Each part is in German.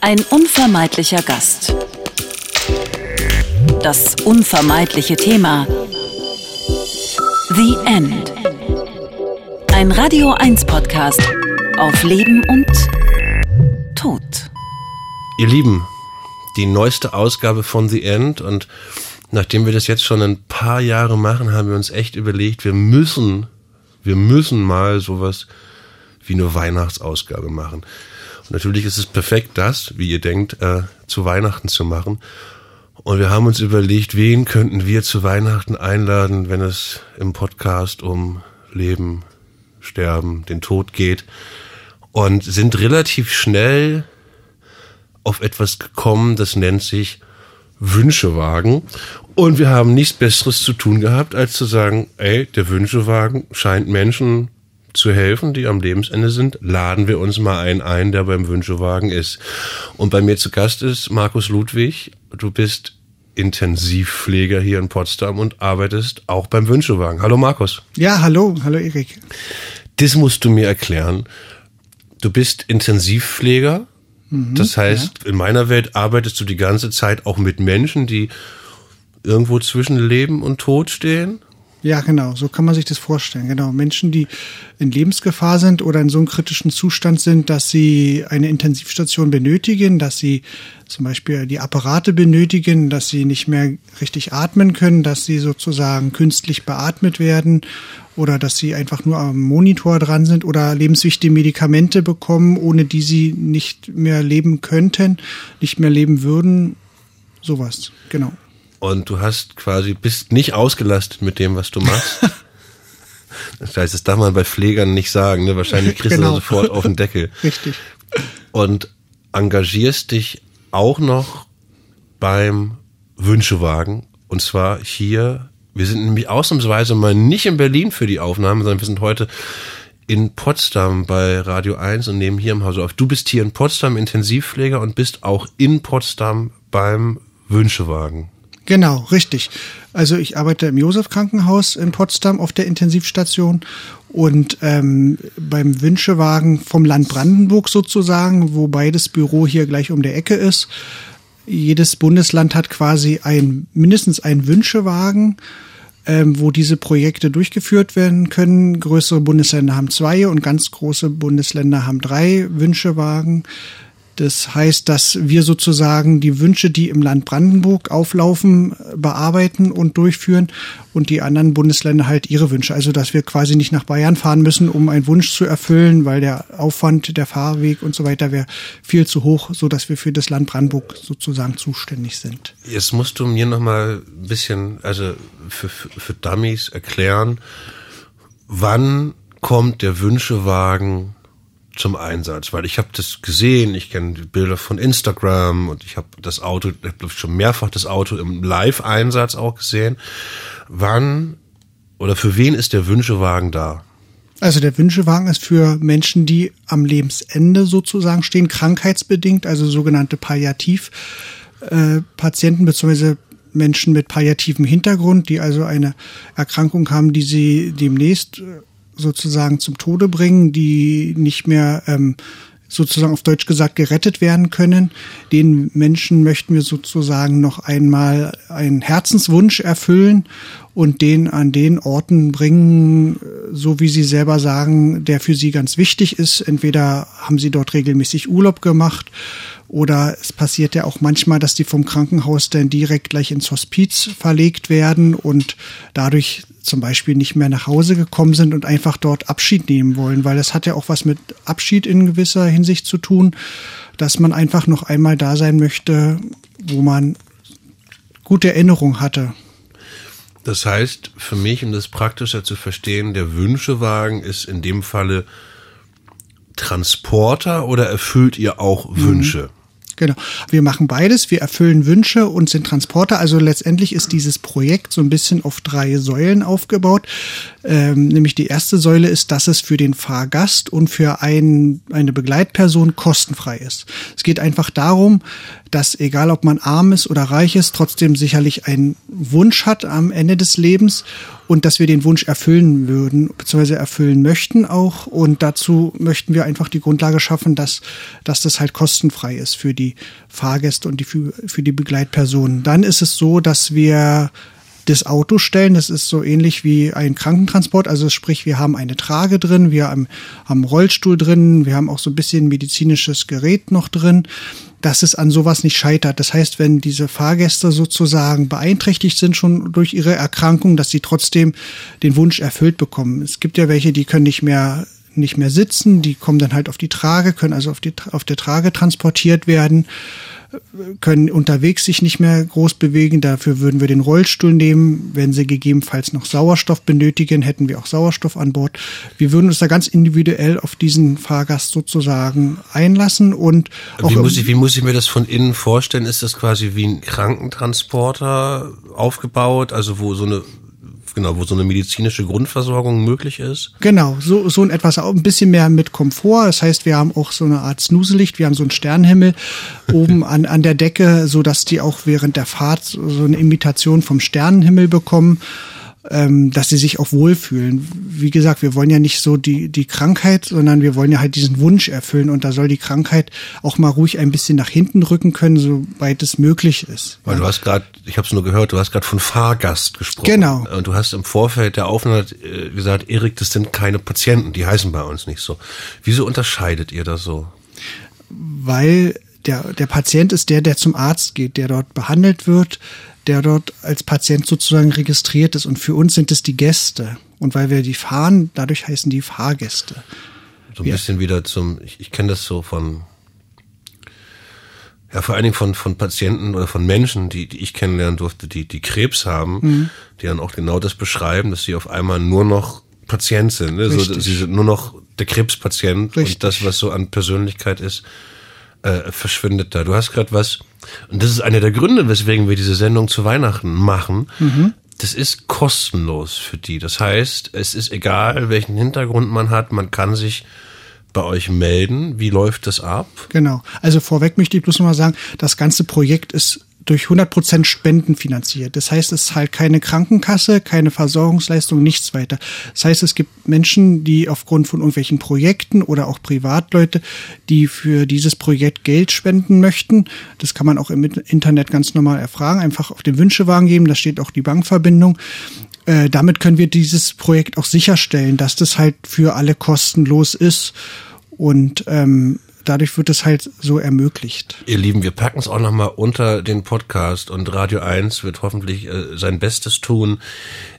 Ein unvermeidlicher Gast. Das unvermeidliche Thema. The End. Ein Radio 1 Podcast auf Leben und Tod. Ihr Lieben, die neueste Ausgabe von The End und nachdem wir das jetzt schon ein paar Jahre machen, haben wir uns echt überlegt, wir müssen, wir müssen mal sowas wie eine Weihnachtsausgabe machen. Natürlich ist es perfekt, das, wie ihr denkt, äh, zu Weihnachten zu machen. Und wir haben uns überlegt, wen könnten wir zu Weihnachten einladen, wenn es im Podcast um Leben, Sterben, den Tod geht. Und sind relativ schnell auf etwas gekommen, das nennt sich Wünschewagen. Und wir haben nichts Besseres zu tun gehabt, als zu sagen, ey, der Wünschewagen scheint Menschen zu helfen, die am Lebensende sind, laden wir uns mal einen ein, der beim Wünschewagen ist. Und bei mir zu Gast ist Markus Ludwig. Du bist Intensivpfleger hier in Potsdam und arbeitest auch beim Wünschewagen. Hallo Markus. Ja, hallo, hallo Erik. Das musst du mir erklären. Du bist Intensivpfleger. Mhm, das heißt, ja. in meiner Welt arbeitest du die ganze Zeit auch mit Menschen, die irgendwo zwischen Leben und Tod stehen. Ja, genau, so kann man sich das vorstellen. Genau, Menschen, die in Lebensgefahr sind oder in so einem kritischen Zustand sind, dass sie eine Intensivstation benötigen, dass sie zum Beispiel die Apparate benötigen, dass sie nicht mehr richtig atmen können, dass sie sozusagen künstlich beatmet werden oder dass sie einfach nur am Monitor dran sind oder lebenswichtige Medikamente bekommen, ohne die sie nicht mehr leben könnten, nicht mehr leben würden. Sowas, genau und du hast quasi, bist nicht ausgelastet mit dem, was du machst. das heißt, das darf man bei Pflegern nicht sagen, ne? Wahrscheinlich kriegst genau. du sofort auf den Deckel. Richtig. Und engagierst dich auch noch beim Wünschewagen. Und zwar hier, wir sind nämlich ausnahmsweise mal nicht in Berlin für die Aufnahme, sondern wir sind heute in Potsdam bei Radio 1 und nehmen hier im Haus auf. Du bist hier in Potsdam Intensivpfleger und bist auch in Potsdam beim Wünschewagen. Genau, richtig. Also ich arbeite im Josef Krankenhaus in Potsdam auf der Intensivstation und ähm, beim Wünschewagen vom Land Brandenburg sozusagen, wobei das Büro hier gleich um der Ecke ist. Jedes Bundesland hat quasi ein mindestens einen Wünschewagen, ähm, wo diese Projekte durchgeführt werden können. Größere Bundesländer haben zwei und ganz große Bundesländer haben drei Wünschewagen. Das heißt, dass wir sozusagen die Wünsche, die im Land Brandenburg auflaufen, bearbeiten und durchführen und die anderen Bundesländer halt ihre Wünsche. Also, dass wir quasi nicht nach Bayern fahren müssen, um einen Wunsch zu erfüllen, weil der Aufwand, der Fahrweg und so weiter wäre viel zu hoch, so dass wir für das Land Brandenburg sozusagen zuständig sind. Jetzt musst du mir noch mal ein bisschen, also für, für, für Dummies erklären, wann kommt der Wünschewagen zum Einsatz, weil ich habe das gesehen, ich kenne die Bilder von Instagram und ich habe das Auto, ich habe schon mehrfach das Auto im Live-Einsatz auch gesehen. Wann oder für wen ist der Wünschewagen da? Also der Wünschewagen ist für Menschen, die am Lebensende sozusagen stehen, krankheitsbedingt, also sogenannte Palliativpatienten äh, beziehungsweise Menschen mit palliativem Hintergrund, die also eine Erkrankung haben, die sie demnächst äh, sozusagen zum Tode bringen, die nicht mehr ähm, sozusagen auf Deutsch gesagt gerettet werden können. Den Menschen möchten wir sozusagen noch einmal einen Herzenswunsch erfüllen und den an den Orten bringen, so wie sie selber sagen, der für sie ganz wichtig ist. Entweder haben sie dort regelmäßig Urlaub gemacht oder es passiert ja auch manchmal, dass die vom Krankenhaus dann direkt gleich ins Hospiz verlegt werden und dadurch zum Beispiel nicht mehr nach Hause gekommen sind und einfach dort Abschied nehmen wollen, weil das hat ja auch was mit Abschied in gewisser Hinsicht zu tun, dass man einfach noch einmal da sein möchte, wo man gute Erinnerung hatte. Das heißt, für mich, um das praktischer zu verstehen, der Wünschewagen ist in dem Falle Transporter oder erfüllt ihr auch Wünsche? Genau. Wir machen beides. Wir erfüllen Wünsche und sind Transporter. Also letztendlich ist dieses Projekt so ein bisschen auf drei Säulen aufgebaut. Ähm, nämlich die erste Säule ist, dass es für den Fahrgast und für ein, eine Begleitperson kostenfrei ist. Es geht einfach darum, dass egal ob man arm ist oder reich ist, trotzdem sicherlich einen Wunsch hat am Ende des Lebens und dass wir den Wunsch erfüllen würden, beziehungsweise erfüllen möchten auch. Und dazu möchten wir einfach die Grundlage schaffen, dass, dass das halt kostenfrei ist für die Fahrgäste und die, für, für die Begleitpersonen. Dann ist es so, dass wir das Auto stellen. Das ist so ähnlich wie ein Krankentransport. Also sprich, wir haben eine Trage drin, wir haben, haben Rollstuhl drin, wir haben auch so ein bisschen medizinisches Gerät noch drin, dass es an sowas nicht scheitert. Das heißt, wenn diese Fahrgäste sozusagen beeinträchtigt sind schon durch ihre Erkrankung, dass sie trotzdem den Wunsch erfüllt bekommen. Es gibt ja welche, die können nicht mehr nicht mehr sitzen, die kommen dann halt auf die Trage, können also auf, die, auf der Trage transportiert werden können unterwegs sich nicht mehr groß bewegen. Dafür würden wir den Rollstuhl nehmen. Wenn sie gegebenenfalls noch Sauerstoff benötigen, hätten wir auch Sauerstoff an Bord. Wir würden uns da ganz individuell auf diesen Fahrgast sozusagen einlassen und wie muss, ich, wie muss ich mir das von innen vorstellen? Ist das quasi wie ein Krankentransporter aufgebaut, also wo so eine genau, wo so eine medizinische Grundversorgung möglich ist. Genau, so, so ein etwas ein bisschen mehr mit Komfort. Das heißt, wir haben auch so eine Art Snuselicht, wir haben so einen Sternenhimmel oben an, an der Decke, so dass die auch während der Fahrt so eine Imitation vom Sternenhimmel bekommen ähm, dass sie sich auch wohlfühlen. Wie gesagt, wir wollen ja nicht so die, die Krankheit, sondern wir wollen ja halt diesen Wunsch erfüllen und da soll die Krankheit auch mal ruhig ein bisschen nach hinten rücken können, soweit es möglich ist. Weil ja. du hast gerade, ich habe es nur gehört, du hast gerade von Fahrgast gesprochen. Genau. Und du hast im Vorfeld der Aufnahme äh, gesagt, Erik, das sind keine Patienten, die heißen bei uns nicht so. Wieso unterscheidet ihr das so? Weil der, der Patient ist der, der zum Arzt geht, der dort behandelt wird, der dort als Patient sozusagen registriert ist. Und für uns sind es die Gäste. Und weil wir die fahren, dadurch heißen die Fahrgäste. So ein wir bisschen wieder zum, ich, ich kenne das so von, ja, vor allen Dingen von, von Patienten oder von Menschen, die, die ich kennenlernen durfte, die, die Krebs haben, mhm. die dann auch genau das beschreiben, dass sie auf einmal nur noch Patient sind. Ne? So, sie sind nur noch der Krebspatient Richtig. und das, was so an Persönlichkeit ist, äh, verschwindet da. Du hast gerade was, und das ist einer der Gründe, weswegen wir diese Sendung zu Weihnachten machen. Mhm. Das ist kostenlos für die. Das heißt, es ist egal, welchen Hintergrund man hat, man kann sich bei euch melden. Wie läuft das ab? Genau. Also vorweg möchte ich bloß noch mal sagen, das ganze Projekt ist durch 100 Prozent Spenden finanziert. Das heißt, es ist halt keine Krankenkasse, keine Versorgungsleistung, nichts weiter. Das heißt, es gibt Menschen, die aufgrund von irgendwelchen Projekten oder auch Privatleute, die für dieses Projekt Geld spenden möchten. Das kann man auch im Internet ganz normal erfragen. Einfach auf den Wünschewagen geben, da steht auch die Bankverbindung äh, damit können wir dieses Projekt auch sicherstellen, dass das halt für alle kostenlos ist. Und ähm, dadurch wird es halt so ermöglicht. Ihr Lieben, wir packen es auch nochmal unter den Podcast und Radio 1 wird hoffentlich äh, sein Bestes tun,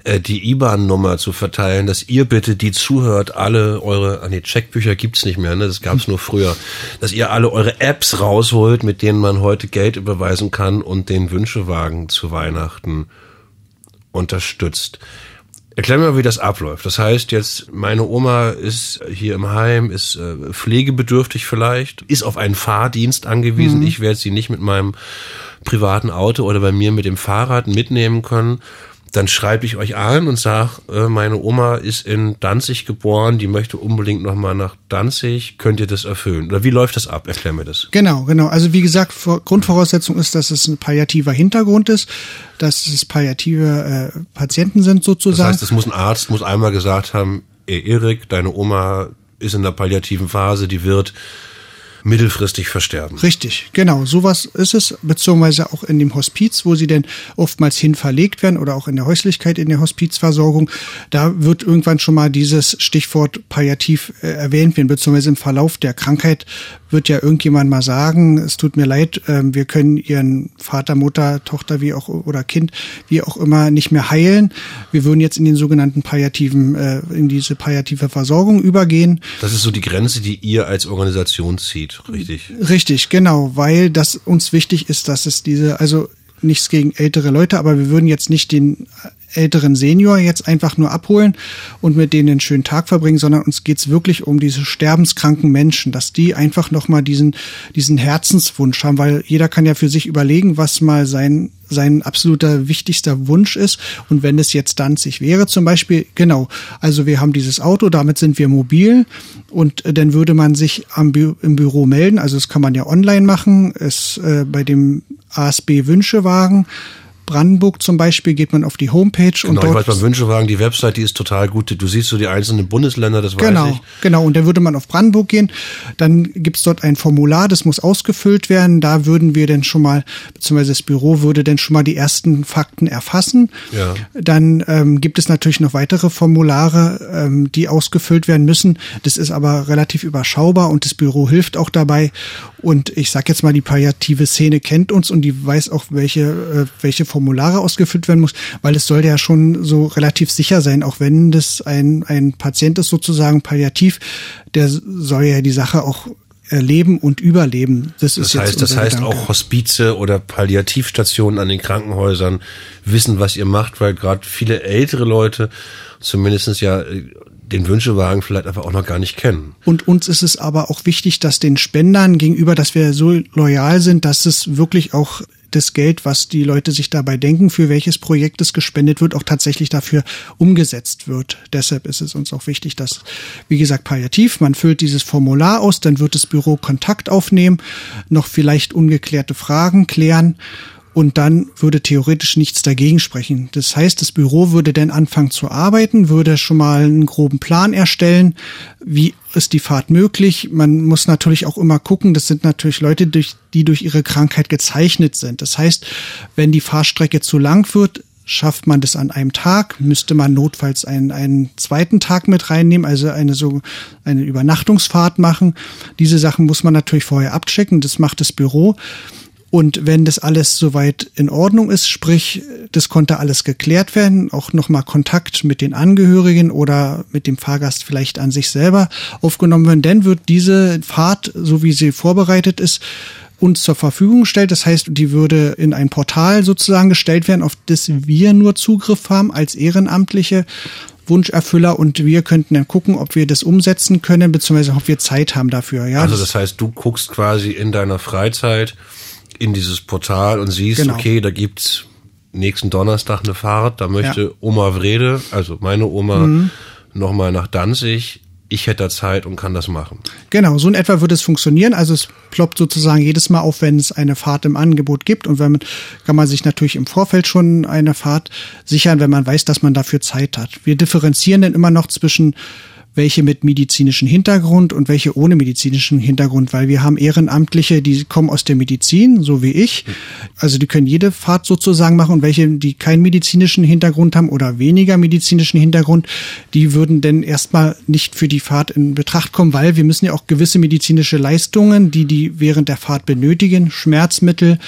äh, die IBAN-Nummer zu verteilen, dass ihr bitte, die zuhört, alle eure, ah nee, Checkbücher gibt's nicht mehr, ne? das gab's nur früher, dass ihr alle eure Apps rausholt, mit denen man heute Geld überweisen kann und den Wünschewagen zu Weihnachten unterstützt. Erklär mir mal, wie das abläuft. Das heißt jetzt, meine Oma ist hier im Heim, ist äh, pflegebedürftig vielleicht, ist auf einen Fahrdienst angewiesen. Mhm. Ich werde sie nicht mit meinem privaten Auto oder bei mir mit dem Fahrrad mitnehmen können dann schreibe ich euch an und sage, äh, meine Oma ist in Danzig geboren, die möchte unbedingt nochmal nach Danzig, könnt ihr das erfüllen? Oder wie läuft das ab? Erklär mir das. Genau, genau. Also wie gesagt, Grundvoraussetzung ist, dass es ein palliativer Hintergrund ist, dass es palliative äh, Patienten sind sozusagen. Das heißt, es muss ein Arzt, muss einmal gesagt haben, ey Erik, deine Oma ist in der palliativen Phase, die wird mittelfristig versterben. Richtig, genau. Sowas ist es, beziehungsweise auch in dem Hospiz, wo sie denn oftmals hin verlegt werden oder auch in der Häuslichkeit in der Hospizversorgung. Da wird irgendwann schon mal dieses Stichwort palliativ äh, erwähnt werden, beziehungsweise im Verlauf der Krankheit wird ja irgendjemand mal sagen, es tut mir leid, äh, wir können ihren Vater, Mutter, Tochter, wie auch oder Kind, wie auch immer nicht mehr heilen. Wir würden jetzt in den sogenannten palliativen, äh, in diese palliative Versorgung übergehen. Das ist so die Grenze, die ihr als Organisation zieht geht, richtig? Richtig, genau, weil das uns wichtig ist, dass es diese, also nichts gegen ältere Leute, aber wir würden jetzt nicht den älteren Senior jetzt einfach nur abholen und mit denen einen schönen Tag verbringen, sondern uns geht's wirklich um diese sterbenskranken Menschen, dass die einfach nochmal diesen, diesen Herzenswunsch haben, weil jeder kann ja für sich überlegen, was mal sein sein absoluter wichtigster Wunsch ist. Und wenn es jetzt Danzig wäre zum Beispiel, genau, also wir haben dieses Auto, damit sind wir mobil und äh, dann würde man sich am Bü im Büro melden. Also das kann man ja online machen, es äh, bei dem ASB Wünschewagen Brandenburg zum Beispiel geht man auf die Homepage genau, und dort ich weiß beim Wünschewagen, die Website, die ist total gut. Du siehst so die einzelnen Bundesländer, das genau, weiß ich. Genau, und dann würde man auf Brandenburg gehen. Dann gibt's dort ein Formular, das muss ausgefüllt werden. Da würden wir dann schon mal, beziehungsweise das Büro würde dann schon mal die ersten Fakten erfassen. Ja. Dann ähm, gibt es natürlich noch weitere Formulare, ähm, die ausgefüllt werden müssen. Das ist aber relativ überschaubar und das Büro hilft auch dabei. Und ich sag jetzt mal, die palliative Szene kennt uns und die weiß auch, welche, äh, welche Formulare ausgefüllt werden muss, weil es soll ja schon so relativ sicher sein, auch wenn das ein, ein Patient ist sozusagen palliativ, der soll ja die Sache auch erleben und überleben. Das, das heißt, das heißt Gedanke. auch Hospize oder Palliativstationen an den Krankenhäusern wissen, was ihr macht, weil gerade viele ältere Leute zumindestens ja den Wünschewagen vielleicht einfach auch noch gar nicht kennen. Und uns ist es aber auch wichtig, dass den Spendern gegenüber, dass wir so loyal sind, dass es wirklich auch das Geld, was die Leute sich dabei denken, für welches Projekt es gespendet wird, auch tatsächlich dafür umgesetzt wird. Deshalb ist es uns auch wichtig, dass, wie gesagt, palliativ, man füllt dieses Formular aus, dann wird das Büro Kontakt aufnehmen, noch vielleicht ungeklärte Fragen klären und dann würde theoretisch nichts dagegen sprechen. Das heißt, das Büro würde dann anfangen zu arbeiten, würde schon mal einen groben Plan erstellen, wie ist die Fahrt möglich. Man muss natürlich auch immer gucken, das sind natürlich Leute, die durch ihre Krankheit gezeichnet sind. Das heißt, wenn die Fahrstrecke zu lang wird, schafft man das an einem Tag, müsste man notfalls einen, einen zweiten Tag mit reinnehmen, also eine so eine Übernachtungsfahrt machen. Diese Sachen muss man natürlich vorher abchecken, das macht das Büro. Und wenn das alles soweit in Ordnung ist, sprich, das konnte alles geklärt werden, auch nochmal Kontakt mit den Angehörigen oder mit dem Fahrgast vielleicht an sich selber aufgenommen werden, dann wird diese Fahrt, so wie sie vorbereitet ist, uns zur Verfügung gestellt. Das heißt, die würde in ein Portal sozusagen gestellt werden, auf das wir nur Zugriff haben als Ehrenamtliche. Wunscherfüller und wir könnten dann gucken, ob wir das umsetzen können, beziehungsweise ob wir Zeit haben dafür. Ja, also das heißt, du guckst quasi in deiner Freizeit, in dieses Portal und siehst, genau. okay, da gibt's nächsten Donnerstag eine Fahrt, da möchte ja. Oma Wrede, also meine Oma, mhm. nochmal nach Danzig. Ich hätte da Zeit und kann das machen. Genau, so in etwa würde es funktionieren. Also es ploppt sozusagen jedes Mal auf, wenn es eine Fahrt im Angebot gibt. Und wenn man, kann man sich natürlich im Vorfeld schon eine Fahrt sichern, wenn man weiß, dass man dafür Zeit hat. Wir differenzieren dann immer noch zwischen welche mit medizinischem Hintergrund und welche ohne medizinischen Hintergrund, weil wir haben Ehrenamtliche, die kommen aus der Medizin, so wie ich. Also die können jede Fahrt sozusagen machen und welche, die keinen medizinischen Hintergrund haben oder weniger medizinischen Hintergrund, die würden denn erstmal nicht für die Fahrt in Betracht kommen, weil wir müssen ja auch gewisse medizinische Leistungen, die die während der Fahrt benötigen, Schmerzmittel,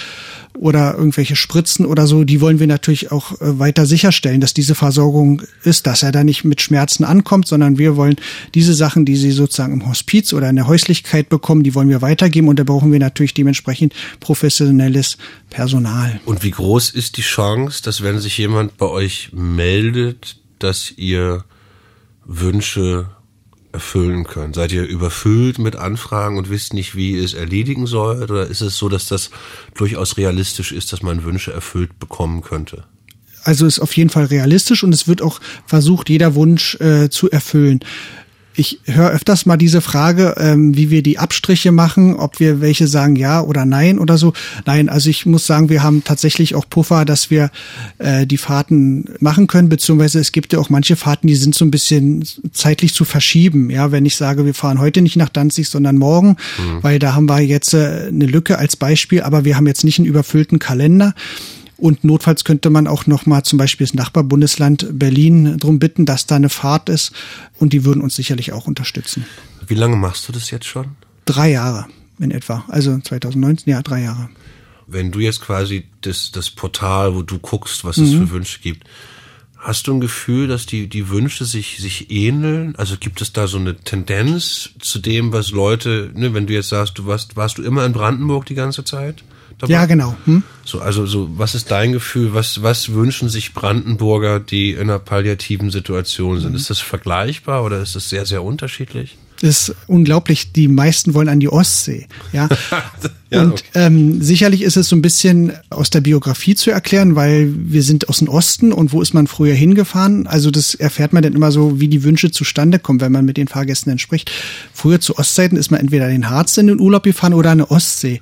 oder irgendwelche Spritzen oder so, die wollen wir natürlich auch äh, weiter sicherstellen, dass diese Versorgung ist, dass er da nicht mit Schmerzen ankommt, sondern wir wollen diese Sachen, die sie sozusagen im Hospiz oder in der Häuslichkeit bekommen, die wollen wir weitergeben und da brauchen wir natürlich dementsprechend professionelles Personal. Und wie groß ist die Chance, dass wenn sich jemand bei euch meldet, dass ihr Wünsche erfüllen können? Seid ihr überfüllt mit Anfragen und wisst nicht, wie ihr es erledigen sollt? Oder ist es so, dass das durchaus realistisch ist, dass man Wünsche erfüllt bekommen könnte? Also ist auf jeden Fall realistisch und es wird auch versucht, jeder Wunsch äh, zu erfüllen ich höre öfters mal diese Frage, ähm, wie wir die Abstriche machen, ob wir welche sagen ja oder nein oder so. Nein, also ich muss sagen, wir haben tatsächlich auch Puffer, dass wir äh, die Fahrten machen können, beziehungsweise es gibt ja auch manche Fahrten, die sind so ein bisschen zeitlich zu verschieben. Ja, wenn ich sage, wir fahren heute nicht nach Danzig, sondern morgen, mhm. weil da haben wir jetzt äh, eine Lücke als Beispiel, aber wir haben jetzt nicht einen überfüllten Kalender. Und notfalls könnte man auch noch mal zum Beispiel das Nachbarbundesland Berlin drum bitten, dass da eine Fahrt ist. Und die würden uns sicherlich auch unterstützen. Wie lange machst du das jetzt schon? Drei Jahre in etwa. Also 2019, ja, drei Jahre. Wenn du jetzt quasi das, das Portal, wo du guckst, was es mhm. für Wünsche gibt, Hast du ein Gefühl, dass die, die Wünsche sich, sich ähneln? Also gibt es da so eine Tendenz zu dem, was Leute, ne, wenn du jetzt sagst, du warst, warst du immer in Brandenburg die ganze Zeit? Dabei? Ja, genau. Hm? So, also so, was ist dein Gefühl? Was, was wünschen sich Brandenburger, die in einer palliativen Situation sind? Ist das vergleichbar oder ist das sehr, sehr unterschiedlich? ist unglaublich. Die meisten wollen an die Ostsee. Ja. Ja, und okay. ähm, sicherlich ist es so ein bisschen aus der Biografie zu erklären, weil wir sind aus dem Osten und wo ist man früher hingefahren? Also das erfährt man dann immer so, wie die Wünsche zustande kommen, wenn man mit den Fahrgästen entspricht. Früher zu Ostzeiten ist man entweder in den Harz in den Urlaub gefahren oder eine Ostsee.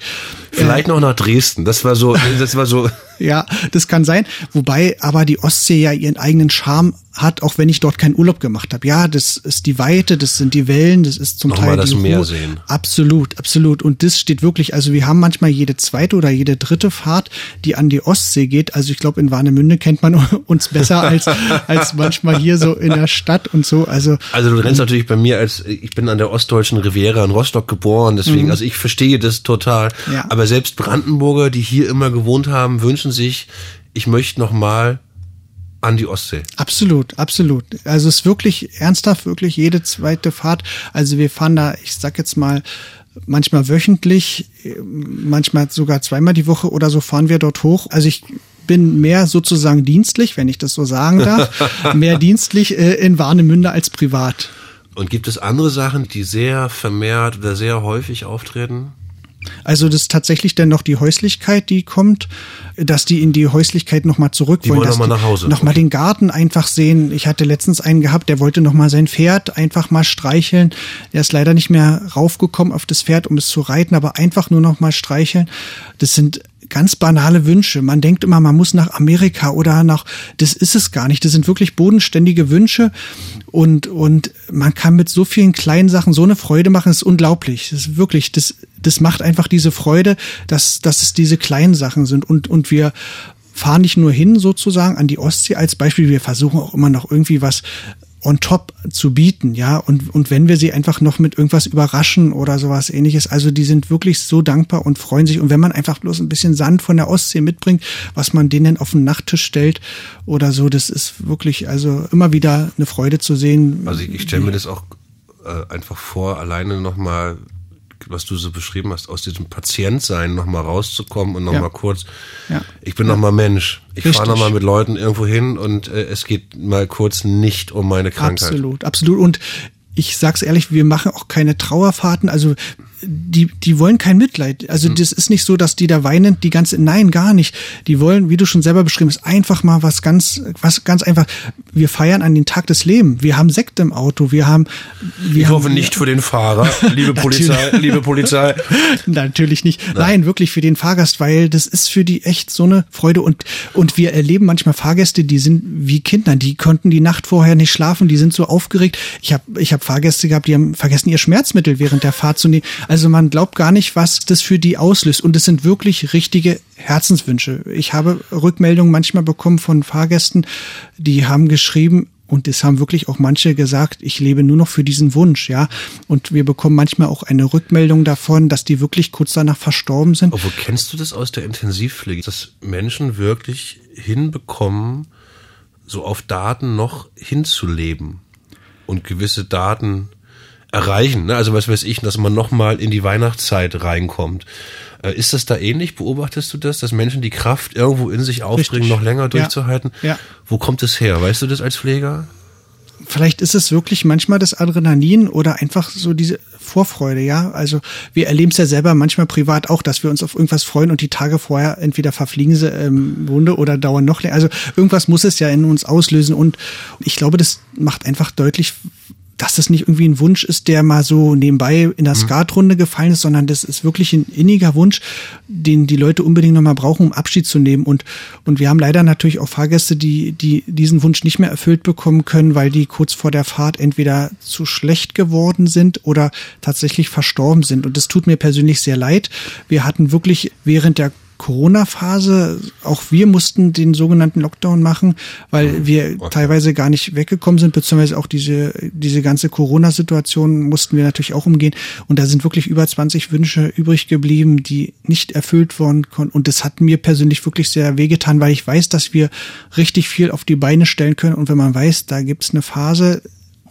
Vielleicht noch nach Dresden. Das war so, das war so. Ja, das kann sein. Wobei aber die Ostsee ja ihren eigenen Charme hat, auch wenn ich dort keinen Urlaub gemacht habe. Ja, das ist die Weite, das sind die Wellen, das ist zum Nochmal Teil das die Meer sehen. Absolut, absolut. Und das steht wirklich, also wir haben manchmal jede zweite oder jede dritte Fahrt, die an die Ostsee geht. Also ich glaube, in Warnemünde kennt man uns besser als, als manchmal hier so in der Stadt und so. Also Also du rennst natürlich bei mir als, ich bin an der ostdeutschen Riviera in Rostock geboren, deswegen, also ich verstehe das total. Mhm. Ja. Aber selbst Brandenburger, die hier immer gewohnt haben, wünschen sich, ich möchte noch mal an die Ostsee. Absolut, absolut. Also es ist wirklich ernsthaft, wirklich jede zweite Fahrt. Also wir fahren da, ich sag jetzt mal, manchmal wöchentlich, äh, manchmal sogar zweimal die Woche oder so fahren wir dort hoch. Also ich bin mehr sozusagen dienstlich, wenn ich das so sagen darf, mehr dienstlich äh, in Warnemünde als privat. Und gibt es andere Sachen, die sehr vermehrt oder sehr häufig auftreten? Also das ist tatsächlich dann noch die Häuslichkeit, die kommt, dass die in die Häuslichkeit nochmal zurück Die wollen dass noch mal nach Hause. Nochmal den Garten einfach sehen. Ich hatte letztens einen gehabt, der wollte nochmal sein Pferd einfach mal streicheln. Der ist leider nicht mehr raufgekommen auf das Pferd, um es zu reiten, aber einfach nur nochmal streicheln. Das sind ganz banale Wünsche. Man denkt immer, man muss nach Amerika oder nach, das ist es gar nicht. Das sind wirklich bodenständige Wünsche und, und man kann mit so vielen kleinen Sachen so eine Freude machen, das ist unglaublich. Das ist wirklich, das, das macht einfach diese Freude, dass, dass es diese kleinen Sachen sind und, und wir fahren nicht nur hin sozusagen an die Ostsee als Beispiel, wir versuchen auch immer noch irgendwie was on top zu bieten, ja, und, und wenn wir sie einfach noch mit irgendwas überraschen oder sowas ähnliches, also die sind wirklich so dankbar und freuen sich und wenn man einfach bloß ein bisschen Sand von der Ostsee mitbringt, was man denen auf den Nachttisch stellt oder so, das ist wirklich, also immer wieder eine Freude zu sehen. Also ich, ich stelle mir das auch äh, einfach vor, alleine nochmal, was du so beschrieben hast, aus diesem Patientsein nochmal rauszukommen und nochmal Ja. kurz, Ja. ich bin nochmal Mensch. Ich fahre nochmal mit Leuten irgendwo hin und äh, es geht mal kurz nicht um meine Krankheit. Absolut, absolut. Und ich sag's ehrlich, wir machen auch keine Trauerfahrten. Also die, die wollen kein Mitleid. Also das ist nicht so, dass die da weinen, die ganze, nein, gar nicht. Die wollen, wie du schon selber beschrieben hast, einfach mal was ganz, was ganz einfach. Wir feiern an den Tag des Lebens. Wir haben Sekt im Auto. Wir haben, wir Ich haben, hoffe nicht für den Fahrer, liebe Polizei, liebe Polizei. Natürlich nicht. Nein, wirklich für den Fahrgast, weil das ist für die echt so eine Freude und und wir erleben manchmal Fahrgäste, die sind wie Kinder, die konnten die Nacht vorher nicht schlafen, die sind so aufgeregt. Ich habe ich habe Fahrgäste gehabt, die haben vergessen ihr Schmerzmittel während der Fahrt zu nehmen. Also man glaubt gar nicht, was das für die auslöst und es sind wirklich richtige Herzenswünsche. Ich habe Rückmeldungen manchmal bekommen von Fahrgästen, die haben geschrieben, und es haben wirklich auch manche gesagt, ich lebe nur noch für diesen Wunsch, ja. Und wir bekommen manchmal auch eine Rückmeldung davon, dass die wirklich kurz danach verstorben sind. Obwohl, kennst du das aus der Intensivpflege, dass Menschen wirklich hinbekommen, so auf Daten noch hinzuleben und gewisse Daten erreichen? Ne? Also was weiß ich, dass man nochmal in die Weihnachtszeit reinkommt. Äh, Ist das da ähnlich? Beobachtest du das, dass Menschen die Kraft irgendwo in sich aufbringen, Richtig. noch länger Ja. durchzuhalten? Ja. Wo kommt es her? Weißt du das als Pfleger? Vielleicht ist es wirklich manchmal das Adrenalin oder einfach so diese Vorfreude, ja. Also wir erleben es ja selber manchmal privat auch, dass wir uns auf irgendwas freuen und die Tage vorher entweder verfliegen sie ähm, Wunde oder dauern noch länger. Also irgendwas muss es ja in uns auslösen und ich glaube, das macht einfach deutlich, dass das nicht irgendwie ein Wunsch ist, der mal so nebenbei in der Skatrunde gefallen ist, sondern das ist wirklich ein inniger Wunsch, den die Leute unbedingt nochmal brauchen, um Abschied zu nehmen. Und, und wir haben leider natürlich auch Fahrgäste, die, die diesen Wunsch nicht mehr erfüllt bekommen können, weil die kurz vor der Fahrt entweder zu schlecht geworden sind oder tatsächlich verstorben sind. Und das tut mir persönlich sehr leid. Wir hatten wirklich während der Corona-Phase, auch wir mussten den sogenannten Lockdown machen, weil wir teilweise gar nicht weggekommen sind, beziehungsweise auch diese, diese ganze Corona-Situation mussten wir natürlich auch umgehen. Und da sind wirklich über 20 Wünsche übrig geblieben, die nicht erfüllt worden konnten. Und das hat mir persönlich wirklich sehr wehgetan, weil ich weiß, dass wir richtig viel auf die Beine stellen können. Und wenn man weiß, da gibt's eine Phase,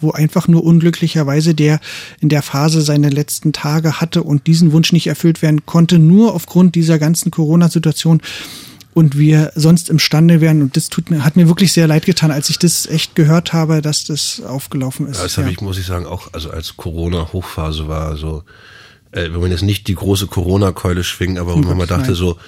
wo einfach nur unglücklicherweise der in der Phase seine letzten Tage hatte und diesen Wunsch nicht erfüllt werden konnte, nur aufgrund dieser ganzen Corona-Situation und wir sonst imstande wären. Und das tut mir, hat mir wirklich sehr leid getan, als ich das echt gehört habe, dass das aufgelaufen ist. Das habe ja. ich, muss ich sagen, auch, also als Corona-Hochphase war, so, äh, wenn man jetzt nicht die große Corona-Keule schwingt, aber wenn man dachte nein. so,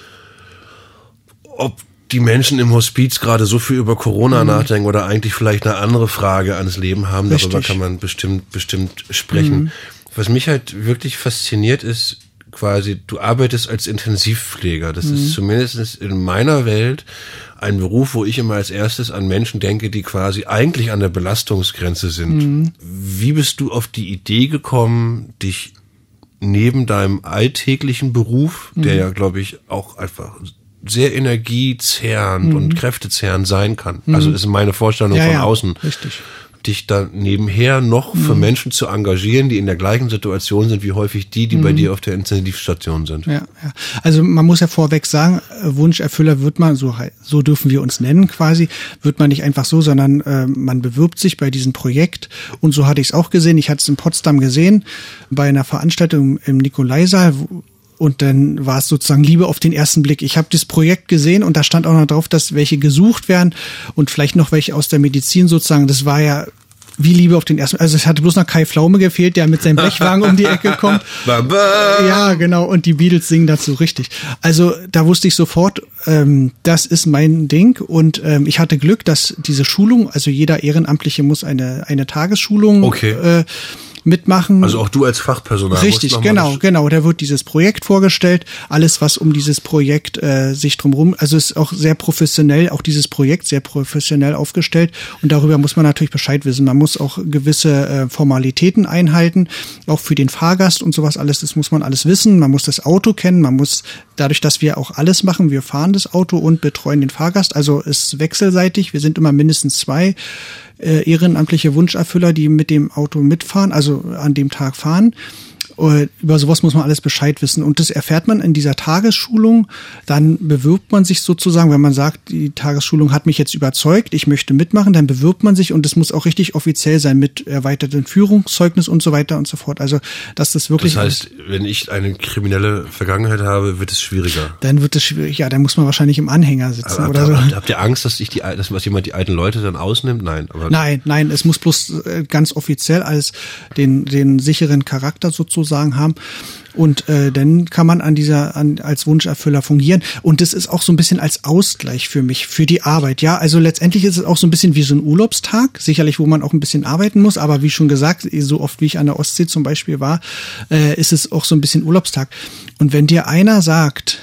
ob die Menschen im Hospiz gerade so viel über Corona mhm. nachdenken oder eigentlich vielleicht eine andere Frage ans Leben haben, Richtig. darüber kann man bestimmt, bestimmt sprechen. Mhm. Was mich halt wirklich fasziniert ist, quasi, du arbeitest als Intensivpfleger. Das mhm. ist zumindest in meiner Welt ein Beruf, wo ich immer als erstes an Menschen denke, die quasi eigentlich an der Belastungsgrenze sind. Mhm. Wie bist du auf die Idee gekommen, dich neben deinem alltäglichen Beruf, mhm. der ja, glaube ich, auch einfach sehr energiezerrend mhm. und kräftezehrend sein kann. Also mhm. ist meine Vorstellung ja, von ja, außen. Richtig dich dann nebenher noch für mhm. Menschen zu engagieren, die in der gleichen Situation sind wie häufig die, die mhm. bei dir auf der Intensivstation sind. Ja, ja. Also man muss ja vorweg sagen, äh, Wunscherfüller wird man, so, so dürfen wir uns nennen quasi, wird man nicht einfach so, sondern äh, man bewirbt sich bei diesem Projekt. Und so hatte ich es auch gesehen. Ich hatte es in Potsdam gesehen, bei einer Veranstaltung im Nikolaisaal, und dann war es sozusagen Liebe auf den ersten Blick. Ich habe das Projekt gesehen und da stand auch noch drauf, dass welche gesucht werden und vielleicht noch welche aus der Medizin sozusagen. Das war ja wie Liebe auf den ersten. Also es hatte bloß noch Kai Pflaume gefehlt, der mit seinem Blechwagen um die Ecke kommt. ja, genau. Und die Beatles singen dazu richtig. Also da wusste ich sofort, ähm, das ist mein Ding. Und ähm, ich hatte Glück, dass diese Schulung, also jeder Ehrenamtliche muss eine eine Tagesschulung okay. äh, mitmachen. Also auch du als Fachpersonal. Richtig, genau, genau. Da wird dieses Projekt vorgestellt, alles was um dieses Projekt äh, sich drumherum, also ist auch sehr professionell, auch dieses Projekt sehr professionell aufgestellt und darüber muss man natürlich Bescheid wissen. Man muss auch gewisse äh, Formalitäten einhalten, auch für den Fahrgast und sowas alles, das muss man alles wissen. Man muss das Auto kennen, man muss dadurch, dass wir auch alles machen, wir fahren das Auto und betreuen den Fahrgast, also ist wechselseitig, wir sind immer mindestens zwei äh, ehrenamtliche Wunscherfüller, die mit dem Auto mitfahren, also an dem Tag fahren. Äh, über sowas muss man alles Bescheid wissen. Und das erfährt man in dieser Tagesschulung. Dann bewirbt man sich sozusagen, wenn man sagt, die Tagesschulung hat mich jetzt überzeugt, ich möchte mitmachen, dann bewirbt man sich und das muss auch richtig offiziell sein mit erweitertem Führungszeugnis und so weiter und so fort. Also, dass das wirklich. Das heißt, wenn ich eine kriminelle Vergangenheit habe, wird es schwieriger. Dann wird es schwierig. Ja, dann muss man wahrscheinlich im Anhänger sitzen oder so. Habt, habt ihr Angst, dass sich die, dass was jemand die alten Leute dann ausnimmt? Nein. Nein, nein. Es muss bloß äh, ganz offiziell als den, den sicheren Charakter sozusagen sozusagen haben. Und äh, dann kann man an dieser an, als Wunscherfüller fungieren. Und das ist auch so ein bisschen als Ausgleich für mich, für die Arbeit. Ja, also letztendlich ist es auch so ein bisschen wie so ein Urlaubstag, sicherlich, wo man auch ein bisschen arbeiten muss. Aber wie schon gesagt, so oft wie ich an der Ostsee zum Beispiel war, äh, ist es auch so ein bisschen Urlaubstag. Und wenn dir einer sagt,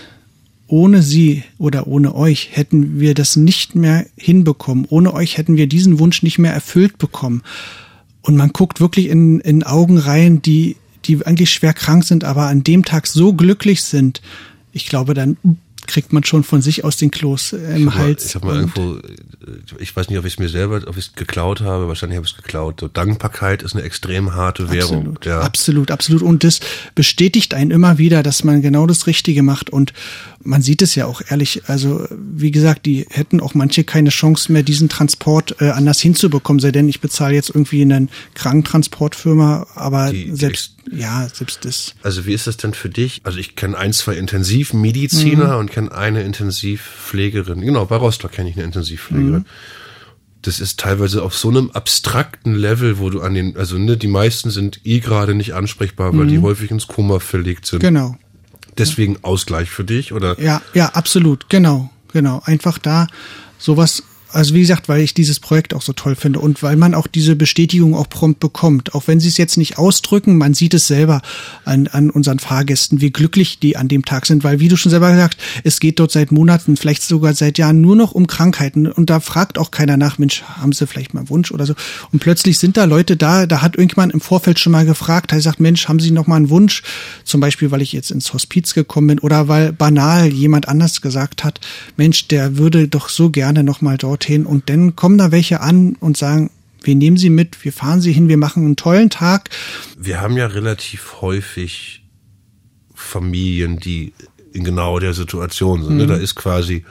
ohne sie oder ohne euch hätten wir das nicht mehr hinbekommen. Ohne euch hätten wir diesen Wunsch nicht mehr erfüllt bekommen. Und man guckt wirklich in, in Augen rein, die die eigentlich schwer krank sind, aber an dem Tag so glücklich sind, ich glaube, dann kriegt man schon von sich aus den Kloß äh, im ich Hals. Mal, ich habe mal irgendwo, äh, ich weiß nicht, ob ich es mir selber, ob ich es geklaut habe, wahrscheinlich habe ich es geklaut. So, Dankbarkeit ist eine extrem harte Währung. Absolut, ja. absolut, absolut. Und das bestätigt einen immer wieder, dass man genau das Richtige macht. Und man sieht es ja auch ehrlich. Also, wie gesagt, die hätten auch manche keine Chance mehr, diesen Transport äh, anders hinzubekommen. Sei denn, ich bezahle jetzt irgendwie eine Krankentransportfirma, aber die, selbst, die, ja, selbst das. Also, wie ist das denn für dich? Also, ich kenne ein, zwei Intensivmediziner mhm. und kenne eine Intensivpflegerin. Genau, bei Rostock kenne ich eine Intensivpflegerin. Mhm. Das ist teilweise auf so einem abstrakten Level, wo du an den, also ne, die meisten sind eh gerade nicht ansprechbar, weil mhm. die häufig ins Koma verlegt sind. Genau. Deswegen Ausgleich für dich, oder? Ja, ja, absolut, genau, genau. Einfach da sowas also wie gesagt, weil ich dieses Projekt auch so toll finde und weil man auch diese Bestätigung auch prompt bekommt. Auch wenn sie es jetzt nicht ausdrücken, man sieht es selber an, an unseren Fahrgästen, wie glücklich die an dem Tag sind. Weil, wie du schon selber gesagt, es geht dort seit Monaten, vielleicht sogar seit Jahren nur noch um Krankheiten. Und da fragt auch keiner nach, Mensch, haben sie vielleicht mal einen Wunsch oder so. Und plötzlich sind da Leute da, da hat irgendjemand im Vorfeld schon mal gefragt, er sagt, Mensch, haben Sie noch mal einen Wunsch? Zum Beispiel, weil ich jetzt ins Hospiz gekommen bin oder weil banal jemand anders gesagt hat, Mensch, der würde doch so gerne noch mal dort dorthin und dann kommen da welche an und sagen, wir nehmen sie mit, wir fahren sie hin, wir machen einen tollen Tag. Wir haben ja relativ häufig Familien, die in genau der Situation sind. Ne? Mhm. Da ist quasi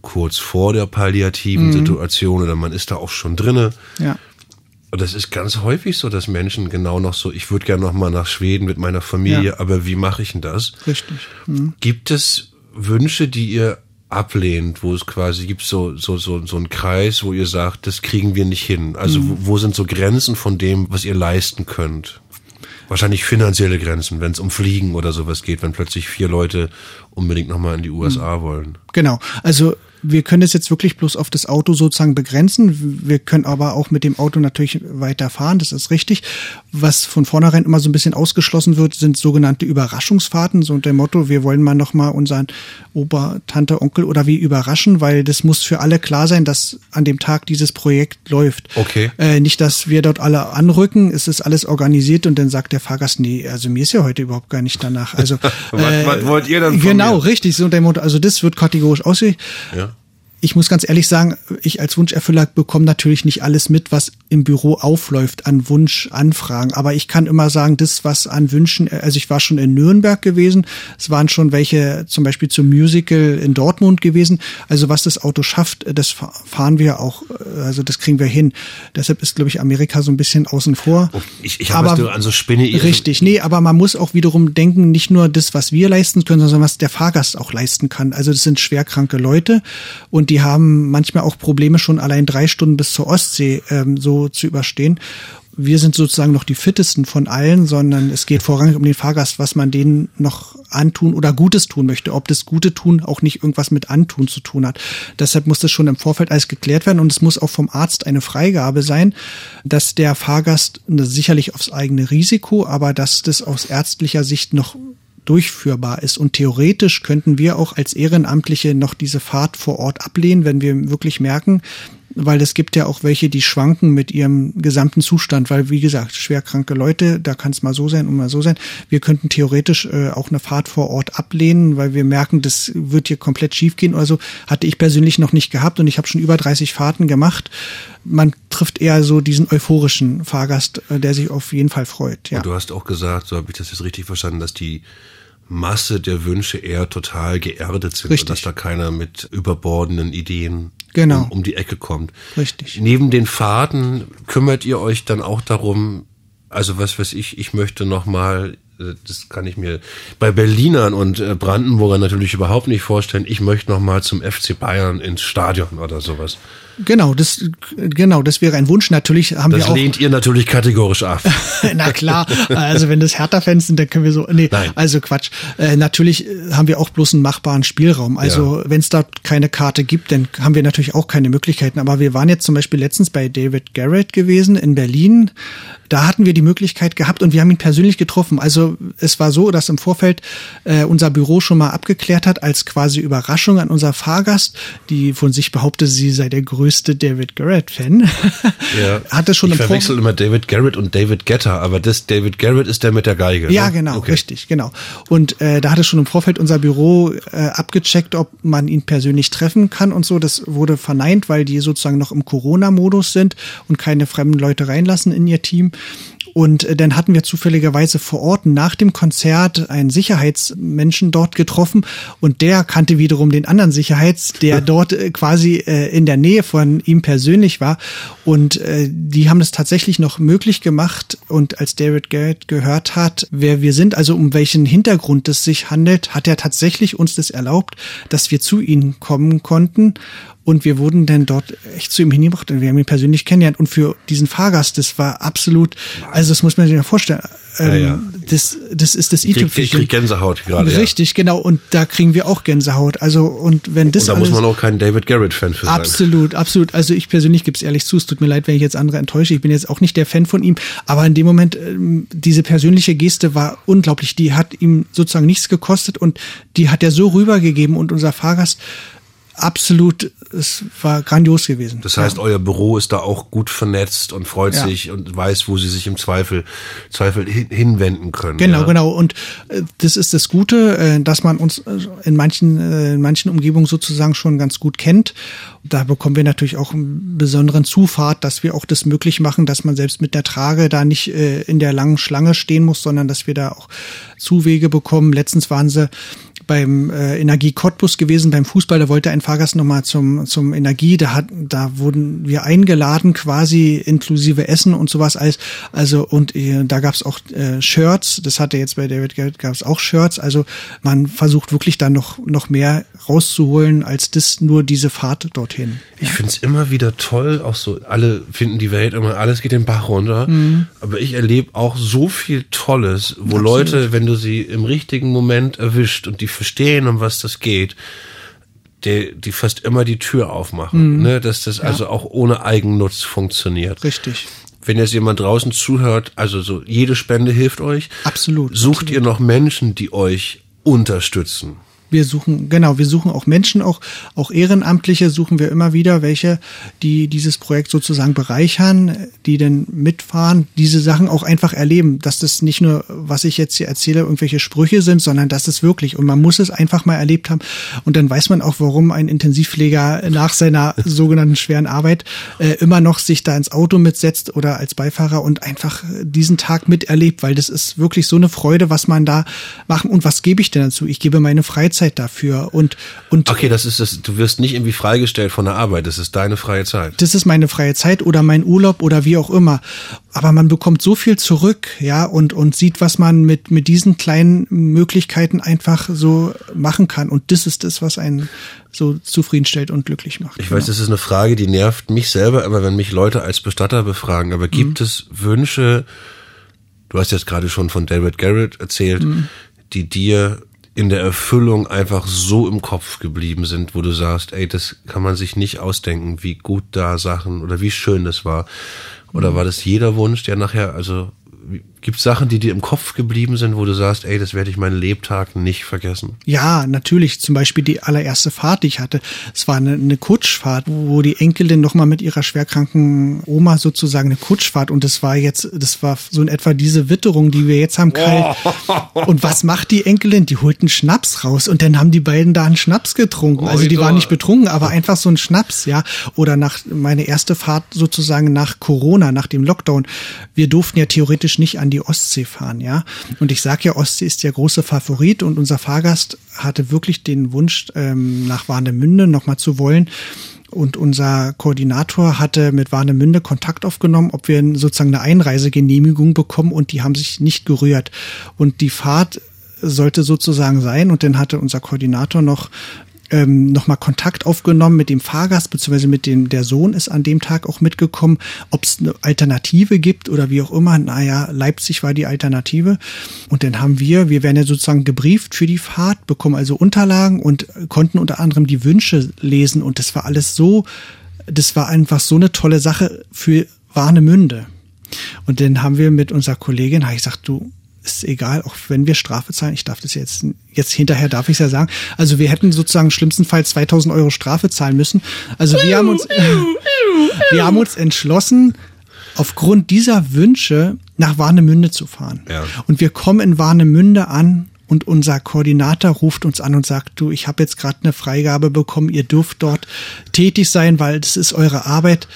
kurz vor der palliativen mhm. Situation oder man ist da auch schon drinne. Ja. Und das ist ganz häufig so, dass Menschen genau noch so, ich würde gerne noch mal nach Schweden mit meiner Familie, Ja. aber wie mache ich denn das? Richtig. Mhm. Gibt es Wünsche, die ihr ablehnt, wo es quasi gibt so so so so einen Kreis, wo ihr sagt, das kriegen wir nicht hin. Also Mhm. wo, wo sind so Grenzen von dem, was ihr leisten könnt? Wahrscheinlich finanzielle Grenzen, wenn es um Fliegen oder sowas geht, wenn plötzlich vier Leute unbedingt noch mal in die Mhm. USA wollen. Genau. Also wir können es jetzt wirklich bloß auf das Auto sozusagen begrenzen. Wir können aber auch mit dem Auto natürlich weiterfahren, das ist richtig. Was von vornherein immer so ein bisschen ausgeschlossen wird, sind sogenannte Überraschungsfahrten, so unter dem Motto, wir wollen mal nochmal unseren Opa, Tante, Onkel oder wie überraschen, weil das muss für alle klar sein, dass an dem Tag dieses Projekt läuft. Okay. Äh, nicht, dass wir dort alle anrücken, es ist alles organisiert und dann sagt der Fahrgast, nee, also mir ist ja heute überhaupt gar nicht danach. Also Was- was wollt ihr denn von Genau, mir? richtig, so unter dem Motto, also das wird kategorisch ausgelegt Ja. Ich muss ganz ehrlich sagen, ich als Wunscherfüller bekomme natürlich nicht alles mit, was im Büro aufläuft an Wunschanfragen. Aber ich kann immer sagen, das, was an Wünschen, also ich war schon in Nürnberg gewesen, es waren schon welche zum Beispiel zum Musical in Dortmund gewesen. Also was das Auto schafft, das fa- fahren wir auch, also das kriegen wir hin. Deshalb ist, glaube ich, Amerika so ein bisschen außen vor. Oh, ich ich habe du an so Spinne Richtig, nee, aber man muss auch wiederum denken, nicht nur das, was wir leisten können, sondern was der Fahrgast auch leisten kann. Also das sind schwerkranke Leute und die haben manchmal auch Probleme, schon allein drei Stunden bis zur Ostsee ähm, so zu überstehen. Wir sind sozusagen noch die fittesten von allen, sondern es geht vorrangig um den Fahrgast, was man denen noch antun oder Gutes tun möchte. Ob das Gute tun auch nicht irgendwas mit Antun zu tun hat. Deshalb muss das schon im Vorfeld alles geklärt werden und es muss auch vom Arzt eine Freigabe sein, dass der Fahrgast na, sicherlich aufs eigene Risiko, aber dass das aus ärztlicher Sicht noch durchführbar ist. Und theoretisch könnten wir auch als Ehrenamtliche noch diese Fahrt vor Ort ablehnen, wenn wir wirklich merken, weil es gibt ja auch welche, die schwanken mit ihrem gesamten Zustand, weil wie gesagt, schwerkranke Leute, da kann es mal so sein und mal so sein. Wir könnten theoretisch äh, auch eine Fahrt vor Ort ablehnen, weil wir merken, das wird hier komplett schief gehen oder so. Hatte ich persönlich noch nicht gehabt und ich habe schon über 30 Fahrten gemacht. Man trifft eher so diesen euphorischen Fahrgast, äh, der sich auf jeden Fall freut. Ja. Und du hast auch gesagt, so habe ich das jetzt richtig verstanden, dass die Masse der Wünsche eher total geerdet sind Richtig. dass da keiner mit überbordenden Ideen Genau. um, um die Ecke kommt. Richtig. Neben den Fahrten kümmert ihr euch dann auch darum, also was weiß ich, ich möchte noch mal, äh, das kann ich mir bei Berlinern und äh, Brandenburgern natürlich überhaupt nicht vorstellen, ich möchte noch mal zum FC Bayern ins Stadion oder sowas. Genau, das genau, das wäre ein Wunsch. Natürlich haben Das wir auch lehnt ihr natürlich kategorisch ab. Na klar, also wenn das Hertha-Fans sind, dann können wir so. Nee, Nein. also Quatsch. Äh, natürlich äh, haben wir auch bloß einen machbaren Spielraum. Also wenn es da keine Karte gibt, dann haben wir natürlich auch keine Möglichkeiten. Aber wir waren jetzt zum Beispiel letztens bei David Garrett gewesen in Berlin. Da hatten wir die Möglichkeit gehabt und wir haben ihn persönlich getroffen. Also es war so, dass im Vorfeld äh, unser Büro schon mal abgeklärt hat, als quasi Überraschung an unser Fahrgast, die von sich behauptete, sie sei der größte David Garrett-Fan. Ja. Hat es schon ich im verwechsel immer David Garrett und David Getter, aber das David Garrett ist der mit der Geige. Ja, ne? genau, Okay. richtig, genau. Und äh, da hatte schon im Vorfeld unser Büro äh, abgecheckt, ob man ihn persönlich treffen kann und so. Das wurde verneint, weil die sozusagen noch im Corona-Modus sind und keine fremden Leute reinlassen in ihr Team. Und äh, dann hatten wir zufälligerweise vor Ort nach dem Konzert einen Sicherheitsmenschen dort getroffen und der kannte wiederum den anderen Sicherheits, der dort äh, quasi äh, in der Nähe von ihm persönlich war. Und die haben es tatsächlich noch möglich gemacht. Und als David Garrett gehört hat, wer wir sind, also um welchen Hintergrund es sich handelt, hat er tatsächlich uns das erlaubt, dass wir zu ihnen kommen konnten. Und wir wurden dann dort echt zu ihm hingebracht und wir haben ihn persönlich kennengelernt. Und für diesen Fahrgast, das war absolut, also das muss man sich mal vorstellen. Ähm, Ja, ja. Das, das ist das krieg, ich i-Tüpfelchen. krieg Gänsehaut gerade. ja. Richtig, genau. Und da kriegen wir auch Gänsehaut. Also, und wenn das Und da muss alles- man auch kein David Garrett-Fan für sein. Absolut, absolut. Also ich persönlich gebe es ehrlich zu, es tut mir leid, wenn ich jetzt andere enttäusche. Ich bin jetzt auch nicht der Fan von ihm, aber in dem Moment, ähm, diese persönliche Geste war unglaublich. Die hat ihm sozusagen nichts gekostet und die hat er so rübergegeben und unser Fahrgast absolut, es war grandios gewesen. Das heißt, euer Büro ist da auch gut vernetzt und freut Ja. sich und weiß, wo sie sich im Zweifel, Zweifel hin, hinwenden können. Genau, ja? genau. Und äh, das ist das Gute, äh, dass man uns äh, in manchen, äh, in manchen Umgebungen sozusagen schon ganz gut kennt. Da bekommen wir natürlich auch einen besonderen Zufahrt, dass wir auch das möglich machen, dass man selbst mit der Trage da nicht äh, in der langen Schlange stehen muss, sondern dass wir da auch Zuwege bekommen. Letztens waren sie beim äh, Energie Cottbus gewesen, beim Fußball, da wollte ein Fahrgast nochmal zum, zum Energie, da hat, da wurden wir eingeladen, quasi inklusive Essen und sowas alles. Also, und äh, da gab's auch äh, Shirts, das hatte jetzt bei David Garrett gab's auch Shirts. Also man versucht wirklich da noch, noch mehr rauszuholen, als das nur diese Fahrt dorthin. Ich find's immer wieder toll, auch so, alle finden die Welt immer, alles geht den Bach runter. Mhm. Aber ich erlebe auch so viel Tolles, wo Absolut. Leute, wenn du sie im richtigen Moment erwischt und die verstehen, um was das geht, die, die fast immer die Tür aufmachen, mhm. ne? dass das ja. also auch ohne Eigennutz funktioniert. Richtig. Wenn jetzt jemand draußen zuhört, also so jede Spende hilft euch. Absolut. Sucht absolut. ihr noch Menschen, die euch unterstützen? Wir suchen, genau, wir suchen auch Menschen, auch, auch Ehrenamtliche suchen wir immer wieder, welche, die dieses Projekt sozusagen bereichern, die denn mitfahren, diese Sachen auch einfach erleben, dass das nicht nur, was ich jetzt hier erzähle, irgendwelche Sprüche sind, sondern dass es wirklich, und man muss es einfach mal erlebt haben. Und dann weiß man auch, warum ein Intensivpfleger nach seiner sogenannten schweren Arbeit äh, immer noch sich da ins Auto mitsetzt oder als Beifahrer und einfach diesen Tag miterlebt, weil das ist wirklich so eine Freude, was man da machen. Und was gebe ich denn dazu? Ich gebe meine Freizeit Freizeit dafür und und okay, das ist das. Du wirst nicht irgendwie freigestellt von der Arbeit. Das ist deine freie Zeit. Das ist meine freie Zeit oder mein Urlaub oder wie auch immer. Aber man bekommt so viel zurück, ja, und und sieht, was man mit mit diesen kleinen Möglichkeiten einfach so machen kann. Und das ist das, was einen so zufriedenstellt und glücklich macht. Ich genau. weiß, das ist eine Frage, die nervt mich selber, aber wenn mich Leute als Bestatter befragen, aber gibt mhm. es Wünsche? Du hast jetzt gerade schon von David Garrett erzählt, mhm. die dir in der Erfüllung einfach so im Kopf geblieben sind, wo du sagst, ey, das kann man sich nicht ausdenken, wie gut da Sachen oder wie schön das war. Oder war das jeder Wunsch, der nachher, also Gibt Sachen, die dir im Kopf geblieben sind, wo du sagst, ey, das werde ich meinen Lebtag nicht vergessen? Ja, natürlich. Zum Beispiel die allererste Fahrt, die ich hatte. Es war eine, eine Kutschfahrt, wo die Enkelin nochmal mit ihrer schwerkranken Oma sozusagen eine Kutschfahrt und das war jetzt, das war so in etwa diese Witterung, die wir jetzt haben, kalt. Oh. Und was macht die Enkelin? Die holt einen Schnaps raus und dann haben die beiden da einen Schnaps getrunken. Also die waren nicht betrunken, aber einfach so ein Schnaps, ja. Oder nach meine erste Fahrt sozusagen nach Corona, nach dem Lockdown. Wir durften ja theoretisch nicht an die die Ostsee fahren, ja. Und ich sage ja, Ostsee ist der große Favorit und unser Fahrgast hatte wirklich den Wunsch, ähm, nach Warnemünde nochmal zu wollen. Und unser Koordinator hatte mit Warnemünde Kontakt aufgenommen, ob wir sozusagen eine Einreisegenehmigung bekommen und die haben sich nicht gerührt. Und die Fahrt sollte sozusagen sein. Und dann hatte unser Koordinator noch ähm, nochmal Kontakt aufgenommen mit dem Fahrgast, beziehungsweise mit dem, der Sohn ist an dem Tag auch mitgekommen, ob es eine Alternative gibt oder wie auch immer. Naja, Leipzig war die Alternative. Und dann haben wir, wir werden ja sozusagen gebrieft für die Fahrt, bekommen also Unterlagen und konnten unter anderem die Wünsche lesen. Und das war alles so, das war einfach so eine tolle Sache für Warnemünde. Und dann haben wir mit unserer Kollegin, habe ich gesagt, du, ist egal, auch wenn wir Strafe zahlen. Ich darf das jetzt, jetzt hinterher darf ich es ja sagen. Also wir hätten sozusagen schlimmstenfalls 2000 Euro Strafe zahlen müssen. Also wir haben uns, wir haben uns entschlossen, aufgrund dieser Wünsche nach Warnemünde zu fahren. Ja. Und wir kommen in Warnemünde an und unser Koordinator ruft uns an und sagt, du, ich habe jetzt gerade eine Freigabe bekommen, ihr dürft dort tätig sein, weil das ist eure Arbeit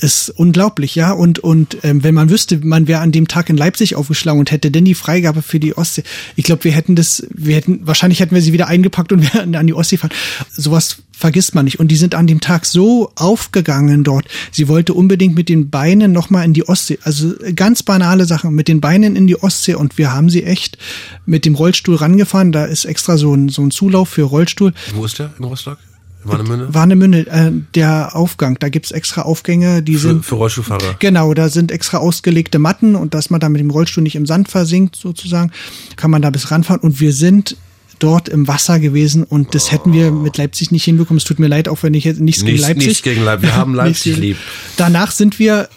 ist unglaublich, ja. Und, und ähm, wenn man wüsste, man wäre an dem Tag in Leipzig aufgeschlagen und hätte denn die Freigabe für die Ostsee, ich glaube, wir hätten das, wir hätten, wahrscheinlich hätten wir sie wieder eingepackt und wären an die Ostsee fahren. Sowas vergisst man nicht. Und die sind an dem Tag so aufgegangen dort. Sie wollte unbedingt mit den Beinen nochmal in die Ostsee. Also ganz banale Sachen, mit den Beinen in die Ostsee. Und wir haben sie echt mit dem Rollstuhl rangefahren. Da ist extra so ein, so ein Zulauf für Rollstuhl. Wo ist der in Rostock? Warnemünde? Warnemünde, äh, der Aufgang, da gibt's extra Aufgänge, die für, sind. Für Rollstuhlfahrer. Genau, da sind extra ausgelegte Matten und dass man da mit dem Rollstuhl nicht im Sand versinkt, sozusagen, kann man da bis ranfahren. Und wir sind dort im Wasser gewesen und das hätten wir mit Leipzig nicht hinbekommen. Es tut mir leid, auch wenn ich jetzt nichts, nichts gegen Leipzig. Nichts gegen Leipzig. Wir haben Leipzig lieb. Danach sind wir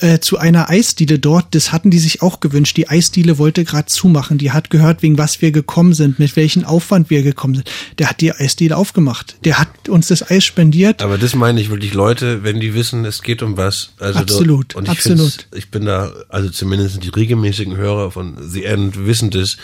äh, zu einer Eisdiele dort. Das hatten die sich auch gewünscht. Die Eisdiele wollte gerade zumachen. Die hat gehört, wegen was wir gekommen sind, mit welchem Aufwand wir gekommen sind. Der hat die Eisdiele aufgemacht. Der hat uns das Eis spendiert. Aber das meine ich wirklich, Leute, wenn die wissen, es geht um was. Also absolut. und ich absolut. Ich bin da, also zumindest die regelmäßigen Hörer von The End wissen das.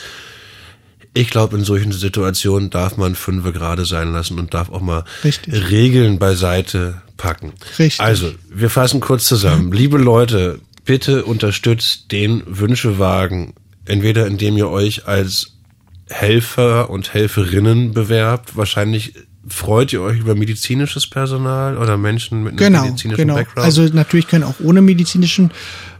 Ich glaube, in solchen Situationen darf man fünfe gerade sein lassen und darf auch mal Richtig. Regeln beiseite packen. Richtig. Also, wir fassen kurz zusammen. Liebe Leute, bitte unterstützt den Wünschewagen, entweder indem ihr euch als Helfer und Helferinnen bewerbt. Wahrscheinlich freut ihr euch über medizinisches Personal oder Menschen mit einem genau, medizinischen genau. Background? Also natürlich können auch ohne medizinischen,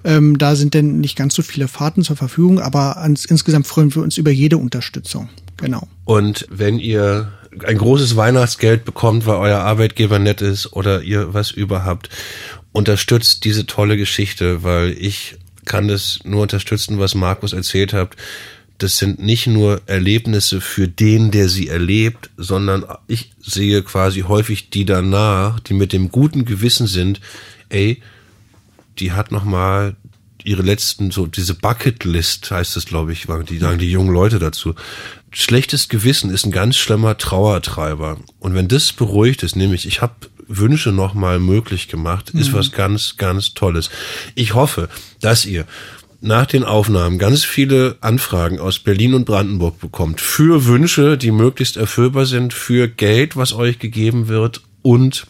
ähm, da sind denn nicht ganz so viele Fahrten zur Verfügung, aber ans, insgesamt freuen wir uns über jede Unterstützung. Genau. Und wenn ihr ein großes Weihnachtsgeld bekommt, weil euer Arbeitgeber nett ist oder ihr was überhaupt, unterstützt diese tolle Geschichte, weil ich kann das nur unterstützen, was Markus erzählt hat. Das sind nicht nur Erlebnisse für den, der sie erlebt, sondern ich sehe quasi häufig die danach, die mit dem guten Gewissen sind, ey, die hat noch mal ihre letzten, so diese Bucketlist heißt es, glaube ich, die sagen die jungen Leute dazu. Schlechtes Gewissen ist ein ganz schlimmer Trauertreiber. Und wenn das beruhigt ist, nämlich ich habe Wünsche noch mal möglich gemacht, ist mhm. was ganz, ganz Tolles. Ich hoffe, dass ihr nach den Aufnahmen ganz viele Anfragen aus Berlin und Brandenburg bekommt für Wünsche, die möglichst erfüllbar sind, für Geld, was euch gegeben wird und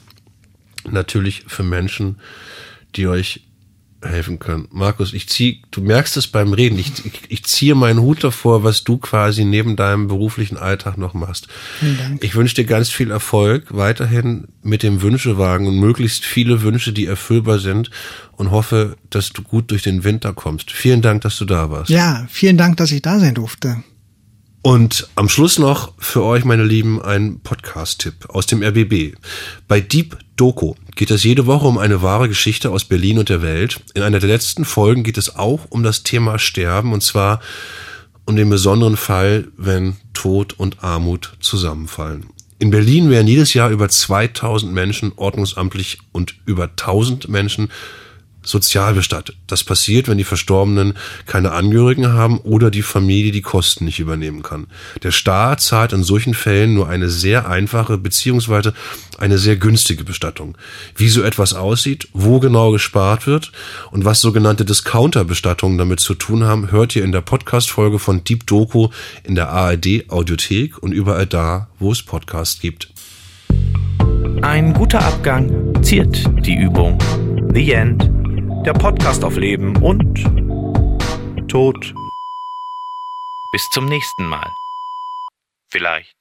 natürlich für Menschen, die euch helfen können. Markus, ich zieh, du merkst es beim Reden, ich, ich, ich ziehe meinen Hut davor, was du quasi neben deinem beruflichen Alltag noch machst. Vielen Dank. Ich wünsche dir ganz viel Erfolg weiterhin mit dem Wünschewagen und möglichst viele Wünsche, die erfüllbar sind und hoffe, dass du gut durch den Winter kommst. Vielen Dank, dass du da warst. Ja, vielen Dank, dass ich da sein durfte. Und am Schluss noch für euch, meine Lieben, ein Podcast-Tipp aus dem RBB. Bei Deep Doku geht es jede Woche um eine wahre Geschichte aus Berlin und der Welt. In einer der letzten Folgen geht es auch um das Thema Sterben und zwar um den besonderen Fall, wenn Tod und Armut zusammenfallen. In Berlin werden jedes Jahr über 2000 Menschen ordnungsamtlich und über 1000 Menschen sozial bestattet. Das passiert, wenn die Verstorbenen keine Angehörigen haben oder die Familie die Kosten nicht übernehmen kann. Der Staat zahlt in solchen Fällen nur eine sehr einfache beziehungsweise eine sehr günstige Bestattung. Wie so etwas aussieht, wo genau gespart wird und was sogenannte Discounter-Bestattungen damit zu tun haben, hört ihr in der Podcast-Folge von Deep Doku in der ARD Audiothek und überall da, wo es Podcasts gibt. Ein guter Abgang ziert die Übung. The End der Podcast auf Leben und Tod. Bis zum nächsten Mal. Vielleicht.